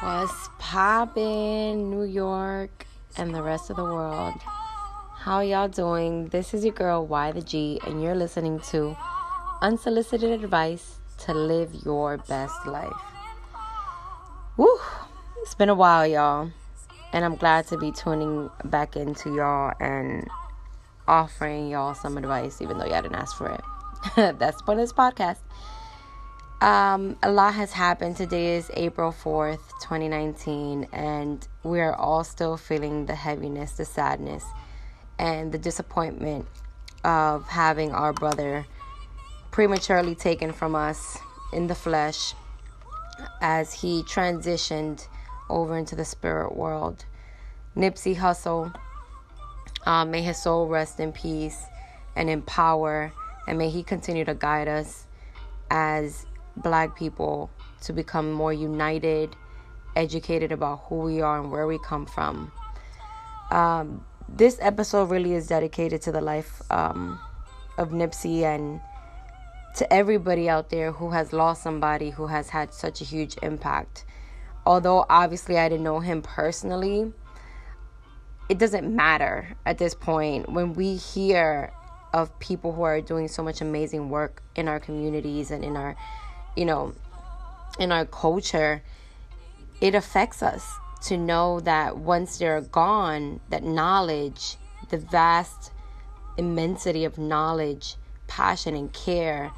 What's poppin', New York and the rest of the world? How y'all doing? This is your girl Y the G, and you're listening to Unsolicited Advice to Live Your Best Life. Woo! It's been a while, y'all, and I'm glad to be tuning back into y'all and offering y'all some advice, even though y'all didn't ask for it. That's the point of this podcast. Um, a lot has happened. Today is April 4th, 2019, and we are all still feeling the heaviness, the sadness, and the disappointment of having our brother prematurely taken from us in the flesh as he transitioned over into the spirit world. Nipsey Hussle, uh, may his soul rest in peace and in power, and may he continue to guide us as black people to become more united, educated about who we are and where we come from. Um, this episode really is dedicated to the life um, of Nipsey and to everybody out there who has lost somebody who has had such a huge impact. Although obviously I didn't know him personally, it doesn't matter at this point when we hear of people who are doing so much amazing work in our communities and in our you know, in our culture, it affects us to know that once they're gone, that knowledge, the vast immensity of knowledge, passion, and care,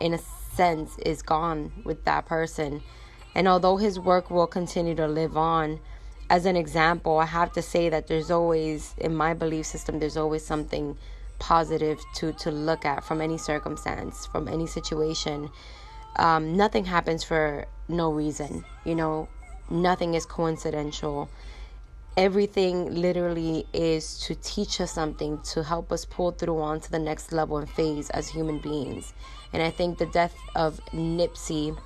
in a sense, is gone with that person. And although his work will continue to live on, as an example, I have to say that there's always, in my belief system, there's always something positive to, to look at from any circumstance, from any situation um, nothing happens for no reason. You know, nothing is coincidental. Everything literally is to teach us something, to help us pull through on to the next level and phase as human beings. And I think the death of Nipsey,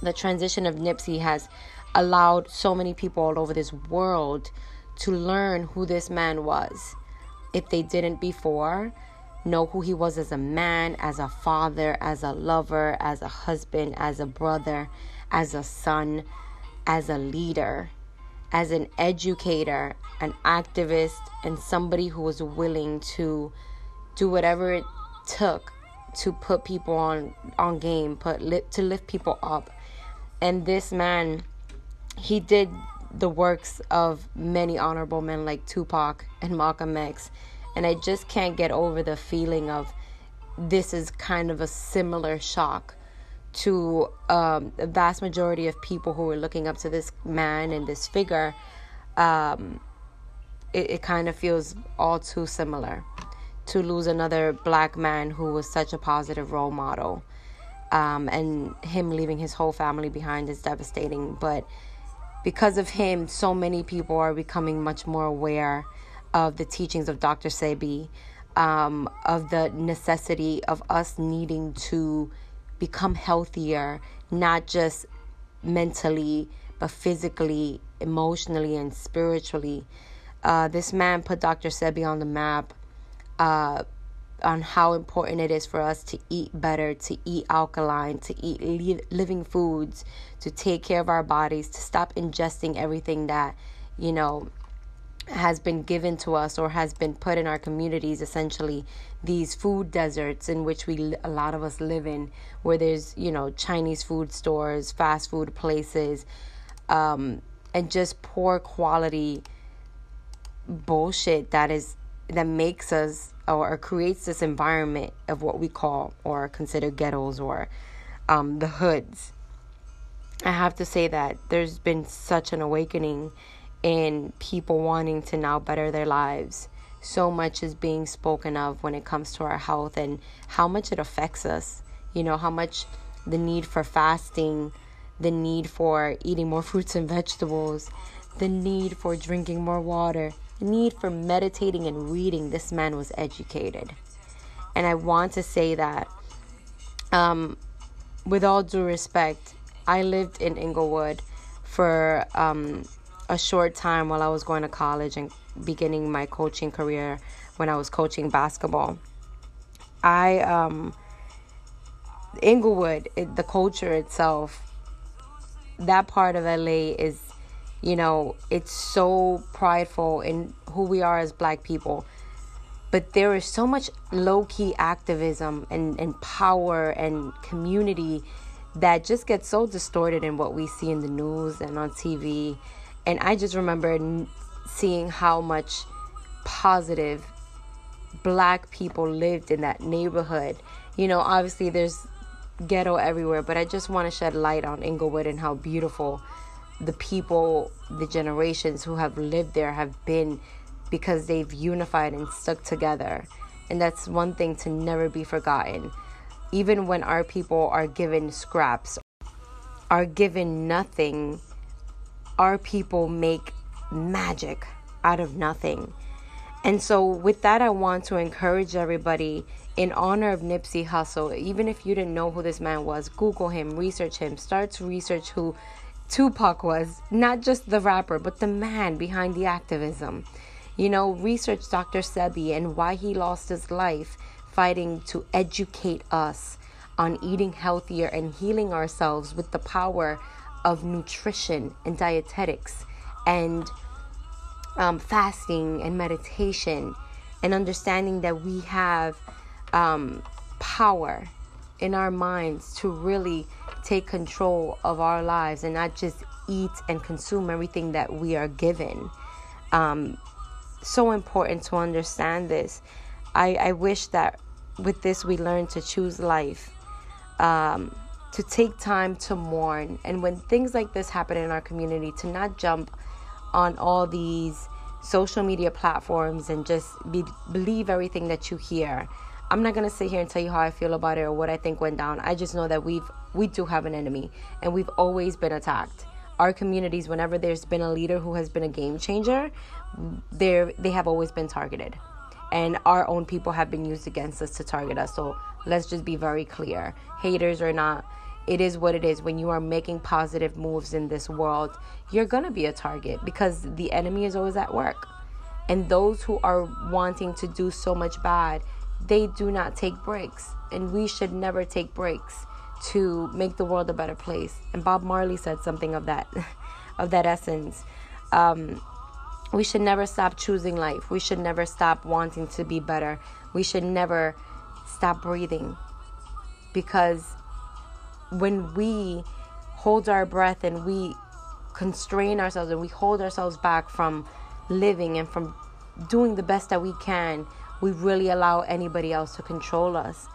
the transition of Nipsey has allowed so many people all over this world to learn who this man was. If they didn't before, know who he was as a man, as a father, as a lover, as a husband, as a brother, as a son, as a leader, as an educator, an activist, and somebody who was willing to do whatever it took to put people on on game, put to lift people up. And this man, he did the works of many honorable men like Tupac and Malcolm X and I just can't get over the feeling of this is kind of a similar shock to um, the vast majority of people who are looking up to this man and this figure. Um, it, it kind of feels all too similar to lose another black man who was such a positive role model. Um, and him leaving his whole family behind is devastating. But because of him, so many people are becoming much more aware of the teachings of Dr. Sebi, um, of the necessity of us needing to become healthier, not just mentally, but physically, emotionally, and spiritually. Uh, this man put Dr. Sebi on the map uh, on how important it is for us to eat better, to eat alkaline, to eat li- living foods, to take care of our bodies, to stop ingesting everything that, you know, has been given to us or has been put in our communities essentially these food deserts in which we a lot of us live in where there's you know chinese food stores fast food places um, and just poor quality bullshit that is that makes us or creates this environment of what we call or consider ghettos or um, the hoods. I have to say that there's been such an awakening in people wanting to now better their lives. So much is being spoken of when it comes to our health and how much it affects us. You know, how much the need for fasting, the need for eating more fruits and vegetables, the need for drinking more water, the need for meditating and reading. This man was educated. And I want to say that, um, with all due respect, I lived in Inglewood for um, a short time while I was going to college and beginning my coaching career when I was coaching basketball. I um Inglewood, it, the culture itself that part of LA is, you know, it's so prideful in who we are as black people. But there is so much low key activism and, and power and community that just gets so distorted in what we see in the news and on TV. And I just remember seeing how much positive black people lived in that neighborhood. You know, obviously there's ghetto everywhere, but I just want to shed light on Inglewood and how beautiful the people, the generations who have lived there have been because they've unified and stuck together. And that's one thing to never be forgotten. Even when our people are given scraps, are given nothing, our people make magic out of nothing. And so, with that, I want to encourage everybody in honor of Nipsey Hussle. Even if you didn't know who this man was, Google him, research him, start to research who Tupac was. Not just the rapper, but the man behind the activism. You know, research Dr. Sebi and why he lost his life fighting to educate us on eating healthier and healing ourselves with the power of nutrition and dietetics and um, fasting and meditation and understanding that we have um, power in our minds to really take control of our lives and not just eat and consume everything that we are given. Um, so important to understand this. I, I wish that with this we learn to choose life, um, to take time to mourn, and when things like this happen in our community, to not jump on all these social media platforms and just be, believe everything that you hear. I'm not gonna sit here and tell you how I feel about it or what I think went down. I just know that we've we do have an enemy and we've always been attacked. Our communities, whenever there's been a leader who has been a game changer, they they have always been targeted, and our own people have been used against us to target us. So let's just be very clear: haters or not, it is what it is. When you are making positive moves in this world, you're going to be a target because the enemy is always at work. And those who are wanting to do so much bad, they do not take breaks. And we should never take breaks to make the world a better place. And Bob Marley said something of that of that essence. Um, we should never stop choosing life. We should never stop wanting to be better. We should never stop breathing because when we hold our breath and we constrain ourselves and we hold ourselves back from living and from doing the best that we can, we really allow anybody else to control us.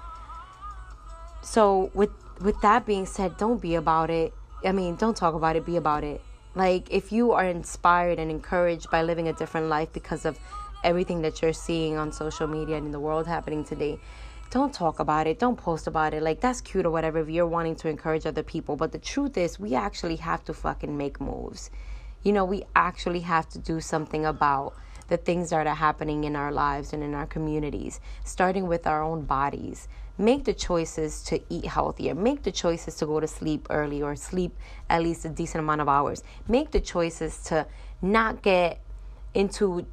So with with that being said, don't be about it. I mean, don't talk about it, be about it. Like if you are inspired and encouraged by living a different life because of everything that you're seeing on social media and in the world happening today, don't talk about it. Don't post about it. Like that's cute or whatever if you're wanting to encourage other people. But the truth is we actually have to fucking make moves. You know we actually have to do something about the things that are happening in our lives and in our communities starting with our own bodies. Make the choices to eat healthier. Make the choices to go to sleep early or sleep at least a decent amount of hours. Make the choices to not get into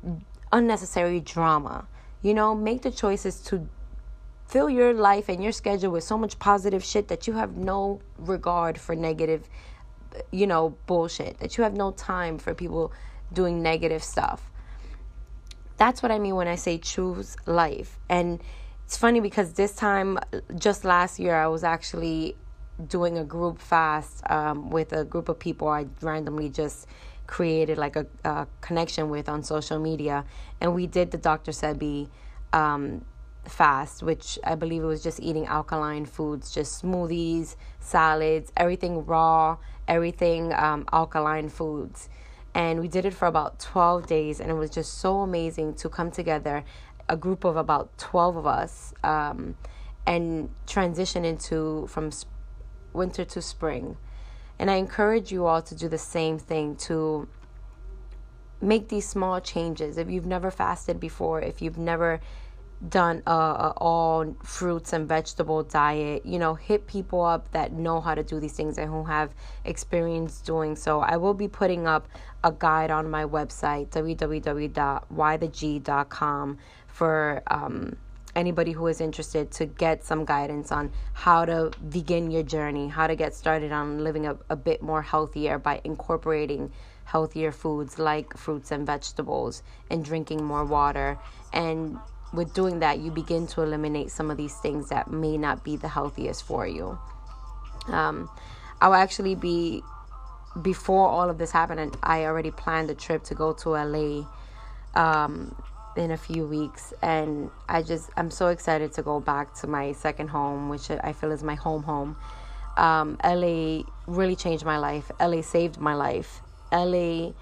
unnecessary drama. You know make the choices to fill your life and your schedule with so much positive shit that you have no regard for negative you know bullshit that you have no time for people doing negative stuff. That's what i mean when i say choose life. And it's funny because this time just last year i was actually doing a group fast um, with a group of people i randomly just created like a, a, connection with on social media. And we did the dr sebi um, fast, which I believe it was just eating alkaline foods, just smoothies, salads, everything raw, everything um, alkaline foods. And we did it for about 12 days, and it was just so amazing to come together, a group of about 12 of us, um, and transition into from winter to spring. And I encourage you all to do the same thing to make these small changes. If you've never fasted before, if you've never done a, a, all fruits and vegetable diet you know hit people up that know how to do these things and who have experience doing so i will be putting up a guide on my website www.whytheg.com for um, anybody who is interested to get some guidance on how to begin your journey, how to get started on living a, a bit more healthier by incorporating healthier foods like fruits and vegetables and drinking more water. And with doing that, you begin to eliminate some of these things that may not be the healthiest for you. Um, I'll actually be, before all of this happened, I already planned a trip to go to LA um, in a few weeks. And I just, I'm so excited to go back to my second home, which I feel is my home home. Um, LA really changed my life. LA saved my life. LA,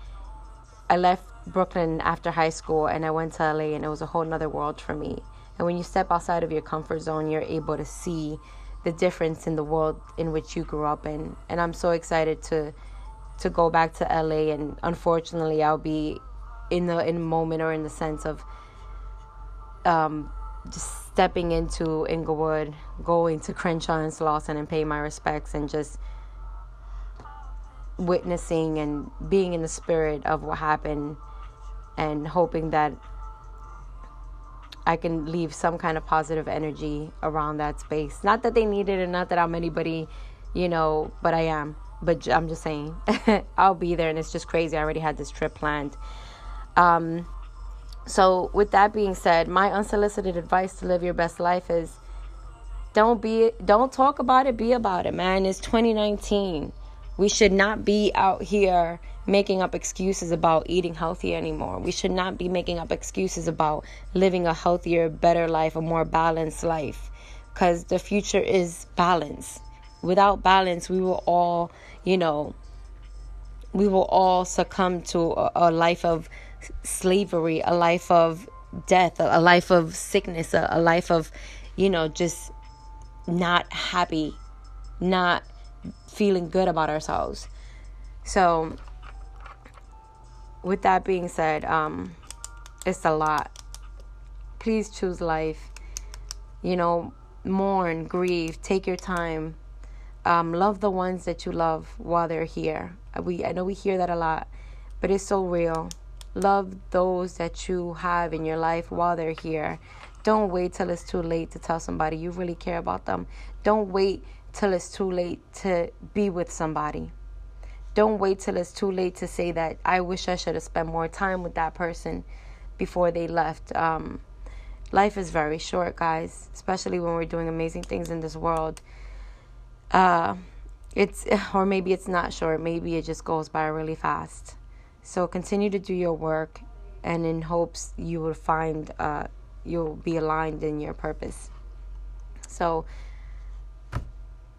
I left Brooklyn after high school and I went to LA and it was a whole nother world for me. And when you step outside of your comfort zone, you're able to see the difference in the world in which you grew up in. And I'm so excited to to go back to LA and unfortunately I'll be in the in moment or in the sense of um, just stepping into Inglewood, going to Crenshaw and Slauson and pay my respects and just witnessing and being in the spirit of what happened and hoping that I can leave some kind of positive energy around that space. Not that they need it and not that I'm anybody, you know, but I am. But I'm just saying, I'll be there and it's just crazy. I already had this trip planned. Um, so, with that being said, my unsolicited advice to live your best life is don't be don't talk about it, be about it, man. It's 2019. We should not be out here making up excuses about eating healthy anymore. We should not be making up excuses about living a healthier, better life, a more balanced life. Because the future is balance. Without balance, we will all, you know, we will all succumb to a, a life of slavery, a life of death, a, life of sickness, a, a life of, you know, just not happy, not feeling good about ourselves. So, with that being said, um, it's a lot. Please choose life. You know, mourn, grieve, take your time. Um, love the ones that you love while they're here. We I know we hear that a lot, but it's so real. Love those that you have in your life while they're here. Don't wait till it's too late to tell somebody you really care about them. Don't wait till it's too late to be with somebody. Don't wait till it's too late to say that I wish I should have spent more time with that person before they left. Um, life is very short, guys, especially when we're doing amazing things in this world. Uh, it's or maybe it's not short. Maybe it just goes by really fast. So continue to do your work, and in hopes you will find uh, you'll be aligned in your purpose. So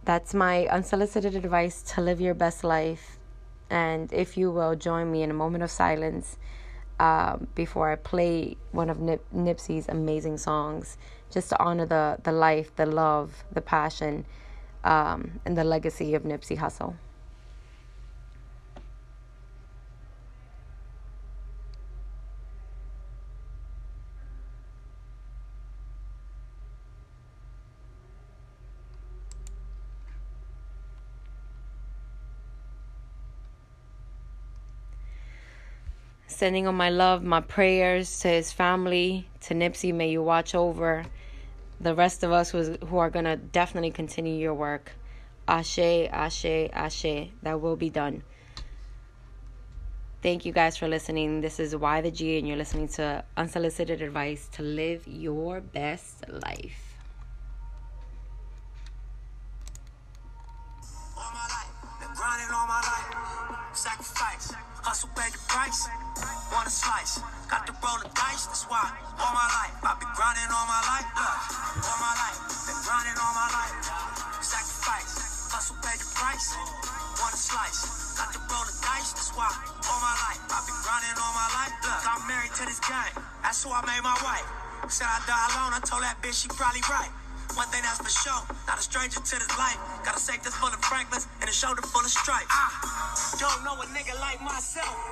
that's my unsolicited advice to live your best life and if you will join me in a moment of silence uh, before I play one of Nip- Nipsey's amazing songs, just to honor the, the life, the love, the passion, um, and the legacy of Nipsey Hussle. Sending on my love, my prayers to his family, to Nipsey. May you watch over the rest of us who's, who are going to definitely continue your work. Ashe, Ashe, Ashe. That will be done. Thank you guys for listening. This is Y the G, and you're listening to unsolicited advice to live your best life. Hustle pay the price. Want a slice. Got to roll the dice. That's why all my life I've been grinding all my life. Look, all my life been grinding all my life. Sacrifice. Hustle pay the price. Want a slice. Got to roll the dice. That's why all my life I've been grinding all my life. Look, I'm married to this game. That's who I made my wife. Said I die alone. I told that bitch she probably right. One thing that's for sure, not a stranger to this life. Got a safe that's full of Franklins and a shoulder full of stripes. I don't know a nigga like myself.